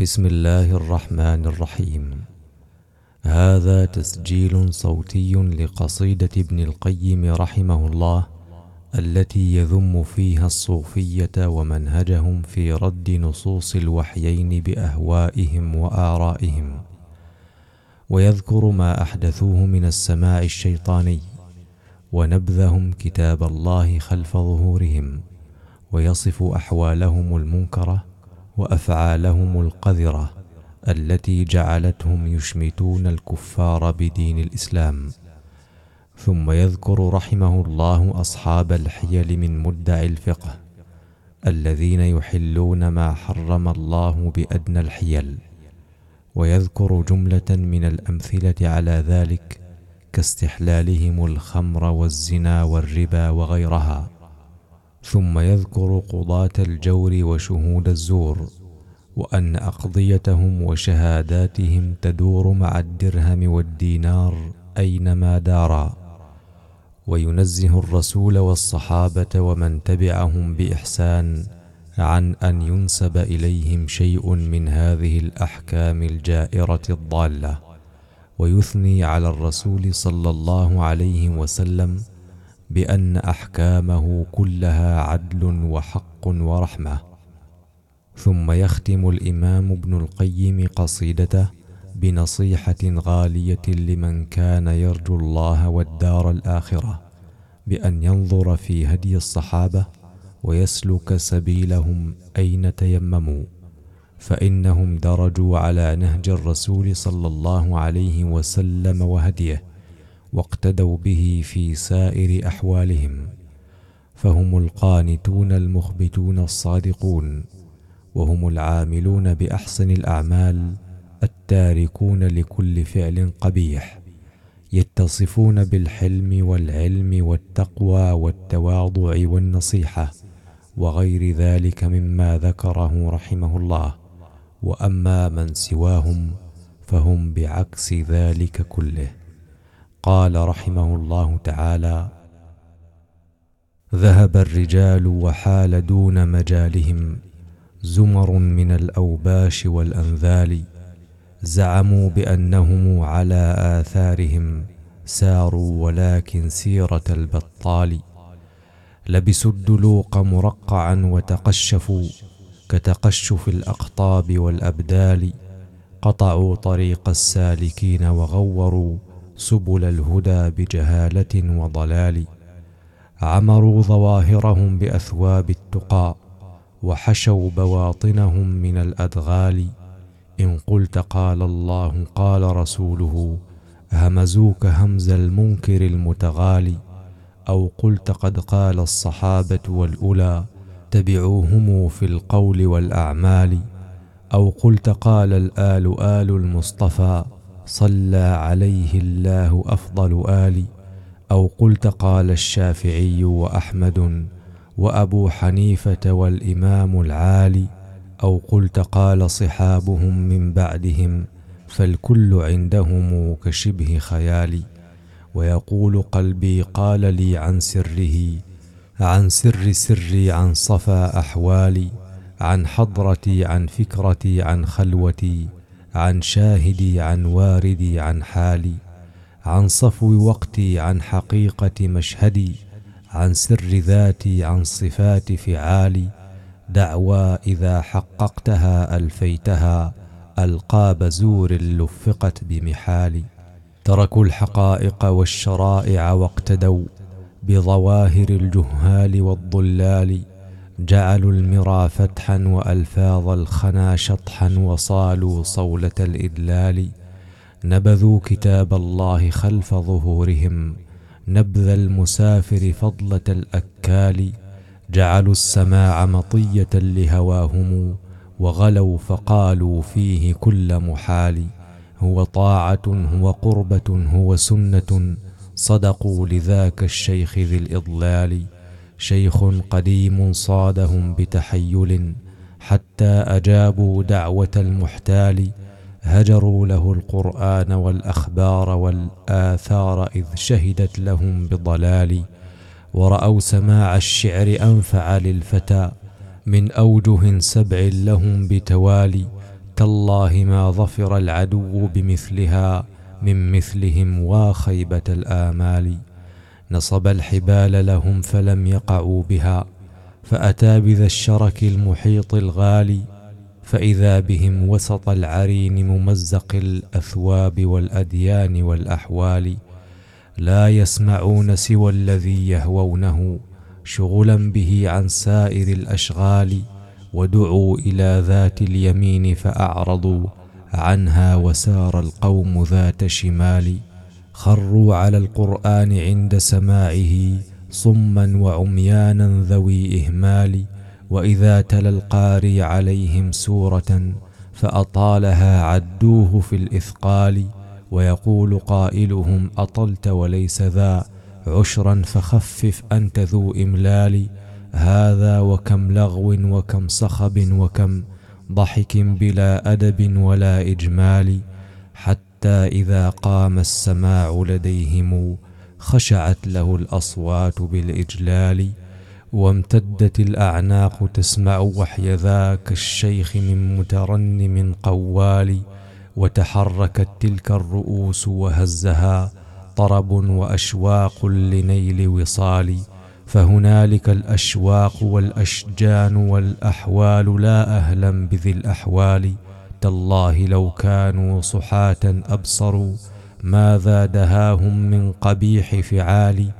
بسم الله الرحمن الرحيم. هذا تسجيل صوتي لقصيدة ابن القيم رحمه الله التي يذم فيها الصوفية ومنهجهم في رد نصوص الوحيين بأهوائهم وآرائهم. ويذكر ما أحدثوه من السماع الشيطاني ونبذهم كتاب الله خلف ظهورهم ويصف أحوالهم المنكرة وأفعالهم القذرة التي جعلتهم يشمتون الكفار بدين الإسلام. ثم يذكر رحمه الله أصحاب الحيل من مدعي الفقه الذين يحلون ما حرم الله بأدنى الحيل. ويذكر جملة من الأمثلة على ذلك كاستحلالهم الخمر والزنا والربا وغيرها. ثم يذكر قضاة الجور وشهود الزور وأن أقضيتهم وشهاداتهم تدور مع الدرهم والدينار أينما دارا. وينزه الرسول والصحابة ومن تبعهم بإحسان عن أن ينسب إليهم شيء من هذه الأحكام الجائرة الضالة. ويثني على الرسول صلى الله عليه وسلم بأن أحكامه كلها عدل وحق ورحمة. ثم يختم الإمام ابن القيم قصيدته بنصيحة غالية لمن كان يرجو الله والدار الآخرة بأن ينظر في هدي الصحابة ويسلك سبيلهم أين تيمموا فإنهم درجوا على نهج الرسول صلى الله عليه وسلم وهديه. واقتدوا به في سائر أحوالهم فهم القانتون المخبتون الصادقون وهم العاملون بأحسن الأعمال التاركون لكل فعل قبيح يتصفون بالحلم والعلم والتقوى والتواضع والنصيحة وغير ذلك مما ذكره رحمه الله وأما من سواهم فهم بعكس ذلك كله. قال رحمه الله تعالى ذهب الرجال وحال دون مجالهم زمر من الأوباش والأنذال زعموا بأنهم على آثارهم ساروا ولكن سيرة البطال. لبسوا الدلوق مرقعا وتقشفوا كتقشف الأقطاب والأبدال قطعوا طريق السالكين وغوروا سبل الهدى بجهالة وضلال عمروا ظواهرهم بأثواب التقى وحشوا بواطنهم من الأدغال. إن قلت قال الله قال رسوله همزوك همز المنكر المتغالي أو قلت قد قال الصحابة والأولى تبعوهم في القول والأعمال. أو قلت قال الآل آل المصطفى صلى عليه الله أفضل آل أو قلت قال الشافعي وأحمد وأبو حنيفة والإمام العالي أو قلت قال صحابهم من بعدهم فالكل عندهم كشبه خيال ويقول قلبي قال لي عن سره عن سر سري عن صفا أحوالي عن حضرتي عن فكرتي عن خلوتي. عن شاهدي عن واردي عن حالي عن صفو وقتي عن حقيقة مشهدي عن سر ذاتي عن صفات فعالي. دعوى إذا حققتها ألفيتها ألقاب زور لفقت بمحال تركوا الحقائق والشرائع واقتدوا بظواهر الجهال والضلال. جعلوا المرى فتحا وألفاظ الخنا شطحا وصالوا صولة الإدلال. نبذوا كتاب الله خلف ظهورهم. نبذ المسافر فضلة الأكال. جعلوا السماع مطية لهواهم. وغلوا فقالوا فيه كل محال. هو طاعة هو قربة هو سنة. صدقوا لذاك الشيخ ذي الإضلال. شيخ قديم صادهم بتحيل حتى أجابوا دعوة المحتال هجروا له القرآن والأخبار والآثار إذ شهدت لهم بضلال. ورأوا سماع الشعر أنفع للفتى من أوجه سبع لهم بتوالي. تالله ما ظفر العدو بمثلها من مثلهم وخيبة الآمال. نصب الحبال لهم فلم يقعوا بها فأتى بذا الشرك المحيط الغالي فإذا بهم وسط العرين ممزق الأثواب والأديان والأحوال لا يسمعون سوى الذي يهوونه شغلا به عن سائر الأشغال ودعوا إلى ذات اليمين فأعرضوا عنها وسار القوم ذات شمال. خروا على القرآن عند سماعه صما وعميانا ذوي إهمال وإذا تلا القاري عليهم سورة فأطالها عدوه في الإثقال ويقول قائلهم أطلت وليس ذا عشرا فخفف أنت ذو إملال هذا وكم لغو وكم صخب وكم ضحك بلا أدب ولا إجمال. حتى إذا قام السماع لديهم خشعت له الأصوات بالإجلال وامتدت الأعناق تسمع وحي ذاك الشيخ من مترنم قوال وتحركت تلك الرؤوس وهزها طرب وأشواق لنيل وصال. فهنالك الأشواق والأشجان والأحوال لا أهلا بذي الأحوال. تالله لو كانوا صحاة أبصروا ماذا دهاهم من قبيح فعال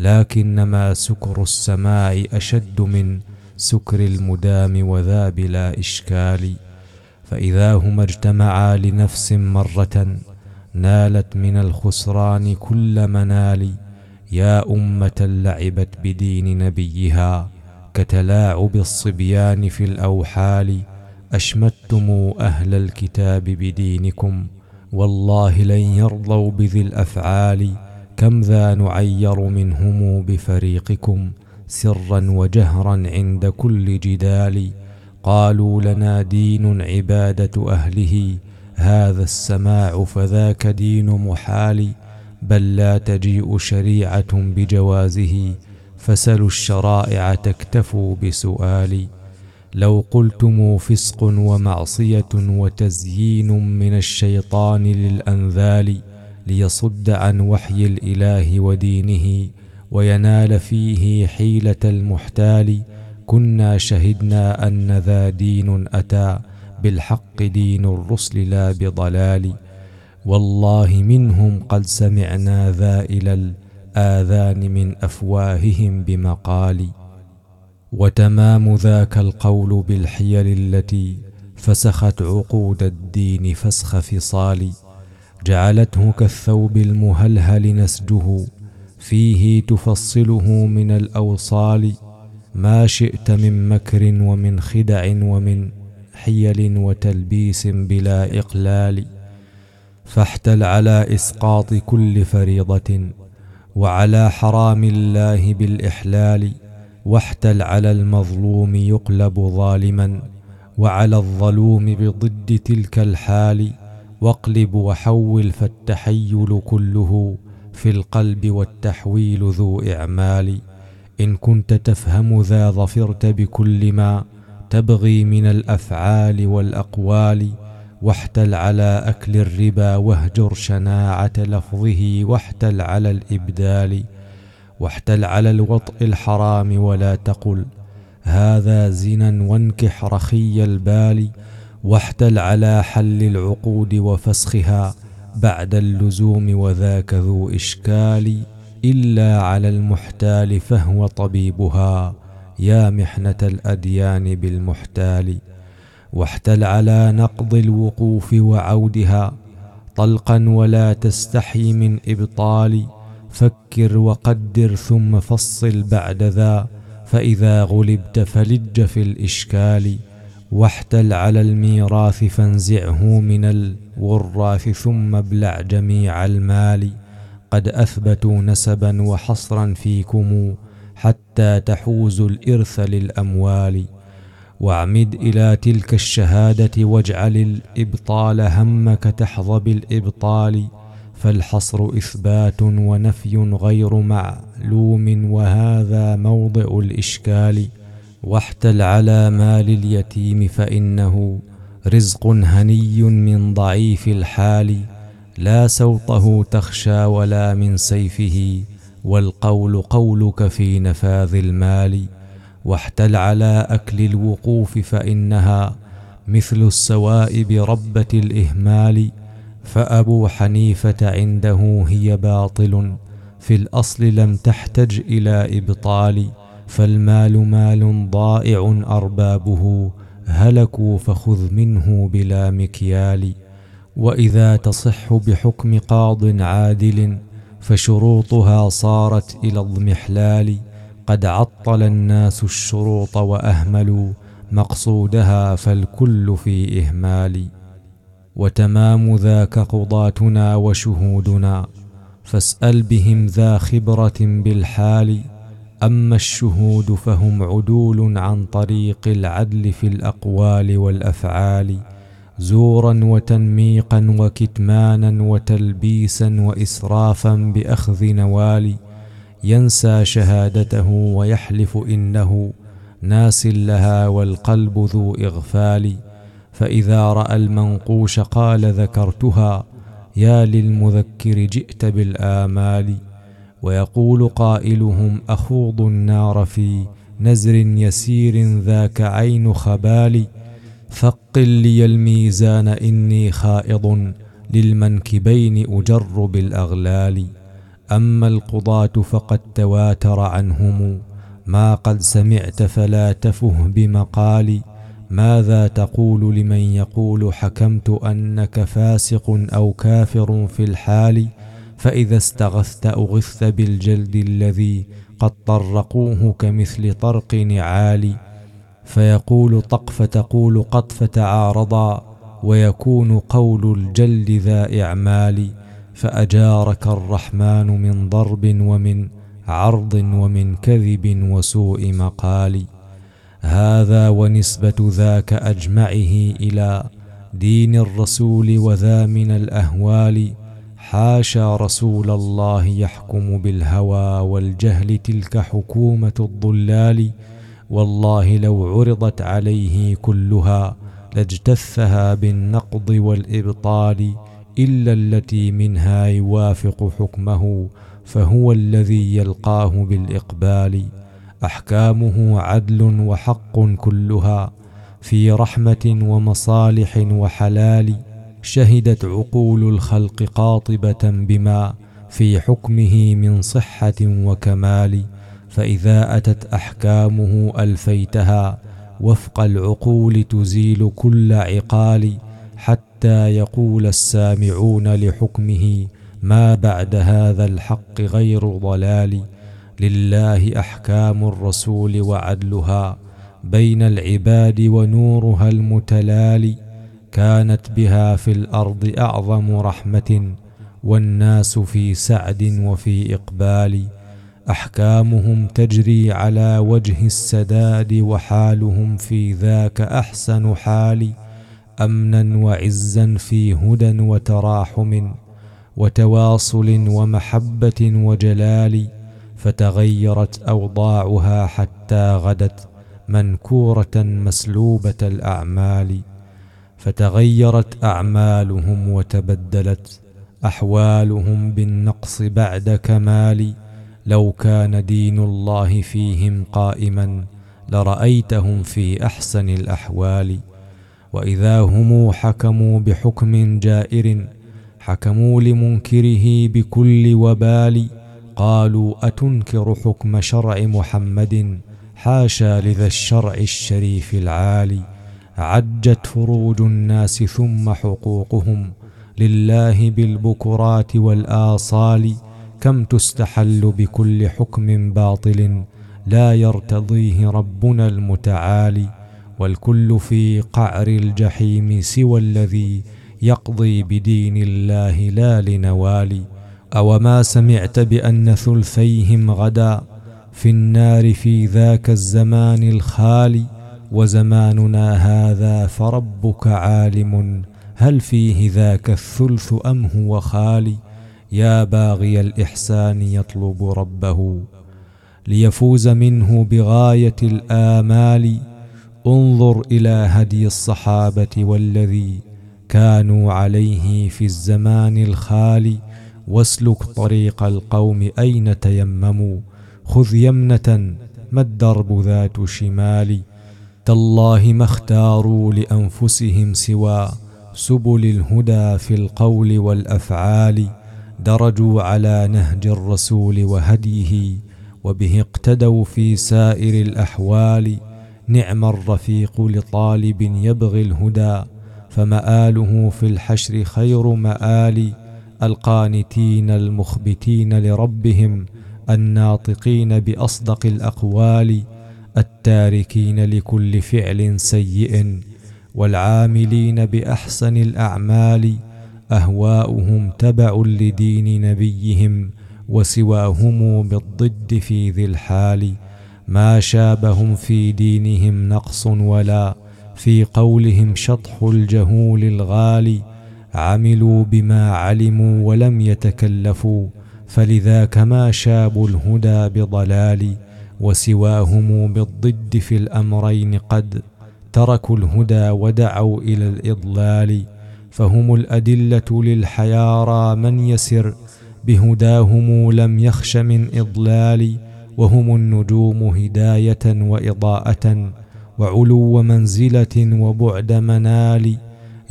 لكنما سكر السماع أشد من سكر المدام وذا بلا إشكال. فإذا هما اجتمعا لنفس مرة نالت من الخسران كل منال. يا أمة لعبت بدين نبيها كتلاعب الصبيان في الأوحال. أشمتم أهل الكتاب بدينكم والله لن يرضوا بذي الأفعال. كم ذا نعير منهم بفريقكم سرا وجهرا عند كل جدال. قالوا لنا دين عبادة أهله هذا السماع فذاك دين محال. بل لا تجيء شريعة بجوازه فسلوا الشرائع تكتفوا بسؤال. لو قلتم فسق ومعصية وتزيين من الشيطان للأنذال ليصد عن وحي الإله ودينه وينال فيه حيلة المحتال كنا شهدنا أن ذا دين أتى بالحق دين الرسل لا بضلال. والله منهم قد سمعنا ذا إلى الآذان من أفواههم بمقال. وتمام ذاك القول بالحيل التي فسخت عقود الدين فسخ فصال جعلته كالثوب المهلهل نسجه فيه تفصله من الأوصال ما شئت من مكر ومن خدع ومن حيل وتلبيس بلا إقلال فاحتل على إسقاط كل فريضة وعلى حرام الله بالإحلال. واحتل على المظلوم يقلب ظالما وعلى الظلوم بضد تلك الحال واقلب وحول فالتحيل كله في القلب والتحويل ذو إعمال. إن كنت تفهم ذا ظفرت بكل ما تبغي من الأفعال والأقوال واحتل على أكل الربا واهجر شناعة لفظه واحتل على الإبدال. واحتل على الوطء الحرام ولا تقل. هذا زنا وانكح رخي البال واحتل على حل العقود وفسخها بعد اللزوم وذاك ذو إشكال. إلا على المحتال فهو طبيبها يا محنة الأديان بالمحتال. واحتل على نقض الوقوف وعودها طلقا ولا تستحي من إبطال. فكر وقدر ثم فصل بعد ذا فإذا غلبت فلج في الإشكال. واحتل على الميراث فانزعه من الوراث ثم ابلع جميع المال. قد أثبتوا نسبا وحصرا فيكم حتى تحوزوا الإرث للأموال. واعمد إلى تلك الشهادة واجعل الإبطال همك تحظى بالإبطال. فالحصر إثبات ونفي غير معلوم وهذا موضع الإشكال. واحتل على مال اليتيم فإنه رزق هني من ضعيف الحال. لا سوطه تخشى ولا من سيفه والقول قولك في نفاذ المال. واحتل على أكل الوقوف فإنها مثل السوائب ربة الإهمال. فأبو حنيفة عنده هي باطل في الأصل لم تحتج إلى إبطال فالمال مال ضائع أربابه هلكوا فخذ منه بلا مكيال. وإذا تصح بحكم قاض عادل فشروطها صارت إلى اضمحلال. قد عطل الناس الشروط وأهملوا مقصودها فالكل في إهمال. وتمام ذاك قضاتنا وشهودنا فاسأل بهم ذا خبرة بالحال أما الشهود فهم عدول عن طريق العدل في الأقوال والأفعال زورا وتنميقا وكتمانا وتلبيسا وإسرافا بأخذ نوال ينسى شهادته ويحلف إنه ناس لها والقلب ذو إغفال. فإذا رأى المنقوش قال ذكرتها يا للمذكر جئت بالآمال. ويقول قائلهم أخوض النار في نزر يسير ذاك عين خبال. ثقل لي الميزان إني خائض للمنكبين أجر بالأغلال. أما القضاة فقد تواتر عنهم. ما قد سمعت فلا تفه بمقالي ماذا تقول لمن يقول حكمت أنك فاسق أو كافر في الحال؟ فإذا استغثت اغثت بالجلد الذي قد طرقوه كمثل طرق نعال. فيقول طق فتقول قط فتعارضا ويكون قول الجلد ذا إعمال. فأجارك الرحمن من ضرب ومن عرض ومن كذب وسوء مقال. هذا ونسبة ذاك أجمعه إلى دين الرسول وذا من الأهوال حاشا رسول الله يحكم بالهوى والجهل تلك حكومة الضلال. والله لو عرضت عليه كلها لاجتثها بالنقض والإبطال إلا التي منها يوافق حكمه فهو الذي يلقاه بالإقبال. أحكامه عدل وحق كلها في رحمة ومصالح وحلال شهدت عقول الخلق قاطبة بما في حكمه من صحة وكمال فإذا أتت أحكامه ألفيتها وفق العقول تزيل كل عقال حتى يقول السامعون لحكمه ما بعد هذا الحق غير ضلال. لله أحكام الرسول وعدلها بين العباد ونورها المتلالي كانت بها في الأرض أعظم رحمة والناس في سعد وفي إقبال أحكامهم تجري على وجه السداد وحالهم في ذاك أحسن حال أمنا وعزا في هدى وتراحم وتواصل ومحبة وجلال فتغيرت أوضاعها حتى غدت منكورة مسلوبة الأعمال فتغيرت أعمالهم وتبدلت أحوالهم بالنقص بعد كمال. لو كان دين الله فيهم قائما لرأيتهم في أحسن الأحوال. وإذا هم حكموا بحكم جائر حكموا لمنكره بكل وبال. قالوا أتنكر حكم شرع محمد؟ حاشا لذا الشرع الشريف العالي. عجت فروج الناس ثم حقوقهم. لله بالبكرات والآصال. كم تستحل بكل حكم باطل؟ لا يرتضيه ربنا المتعالي والكل في قعر الجحيم سوى الذي يقضي بدين الله لا لنوال. اوما سمعت بان ثلثيهم غدا في النار في ذاك الزمان الخالي وزماننا هذا فربك عالم هل فيه ذاك الثلث ام هو خالي؟ يا باغي الاحسان يطلب ربه ليفوز منه بغايه الامال انظر إلى هدي الصحابه والذي كانوا عليه في الزمان الخالي واسلك طريق القوم أين تيمموا؟ خذ يمنة ما الدرب ذات شمال؟ تالله ما اختاروا لأنفسهم سوى سبل الهدى في القول والأفعال درجوا على نهج الرسول وهديه وبه اقتدوا في سائر الأحوال. نعم الرفيق لطالب يبغي الهدى فمآله في الحشر خير مآل. القانتين المخبتين لربهم الناطقين بأصدق الأقوال التاركين لكل فعل سيء والعاملين بأحسن الأعمال أهواؤهم تبع لدين نبيهم وسواهم بالضد في ذي الحال. ما شابهم في دينهم نقص ولا في قولهم شطح الجهول الغالي. عملوا بما علموا ولم يتكلفوا فلذاك ما شابوا الهدى بضلال وسواهم بالضد في الأمرين قد تركوا الهدى ودعوا إلى الإضلال. فهم الأدلة للحيارى من يسر بهداهم لم يخش من إضلال وهم النجوم هداية وإضاءة وعلو منزلة وبعد منال.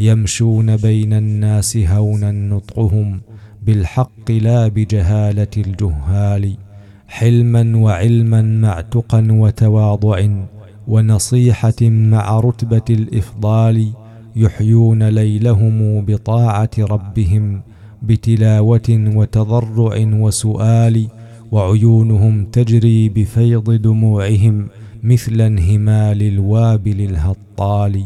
يمشون بين الناس هونا نطقهم بالحق لا بجهالة الجهال حلما وعلما مع تقى وتواضع ونصيحة مع رتبة الإفضال يحيون ليلهم بطاعة ربهم بتلاوة وتضرع وسؤال وعيونهم تجري بفيض دموعهم مثل انهمال الوابل الهطال.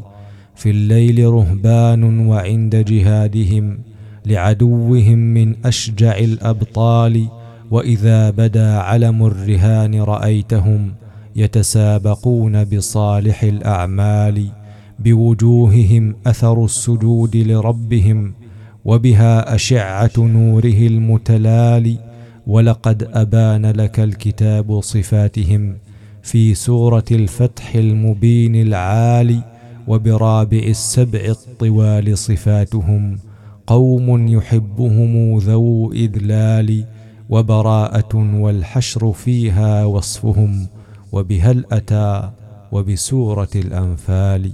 في الليل رهبان وعند جهادهم لعدوهم من أشجع الأبطال وإذا بدا علم الرهان رأيتهم يتسابقون بصالح الأعمال بوجوههم أثر السجود لربهم وبها أشعة نوره المتلالي ولقد أبان لك الكتاب صفاتهم في سورة الفتح المبين العالي. وبرابع السبع الطوال صفاتهم قوم يحبهم ذو إذلال وبراءة والحشر فيها وصفهم وبهل أتى وبسورة الأنفال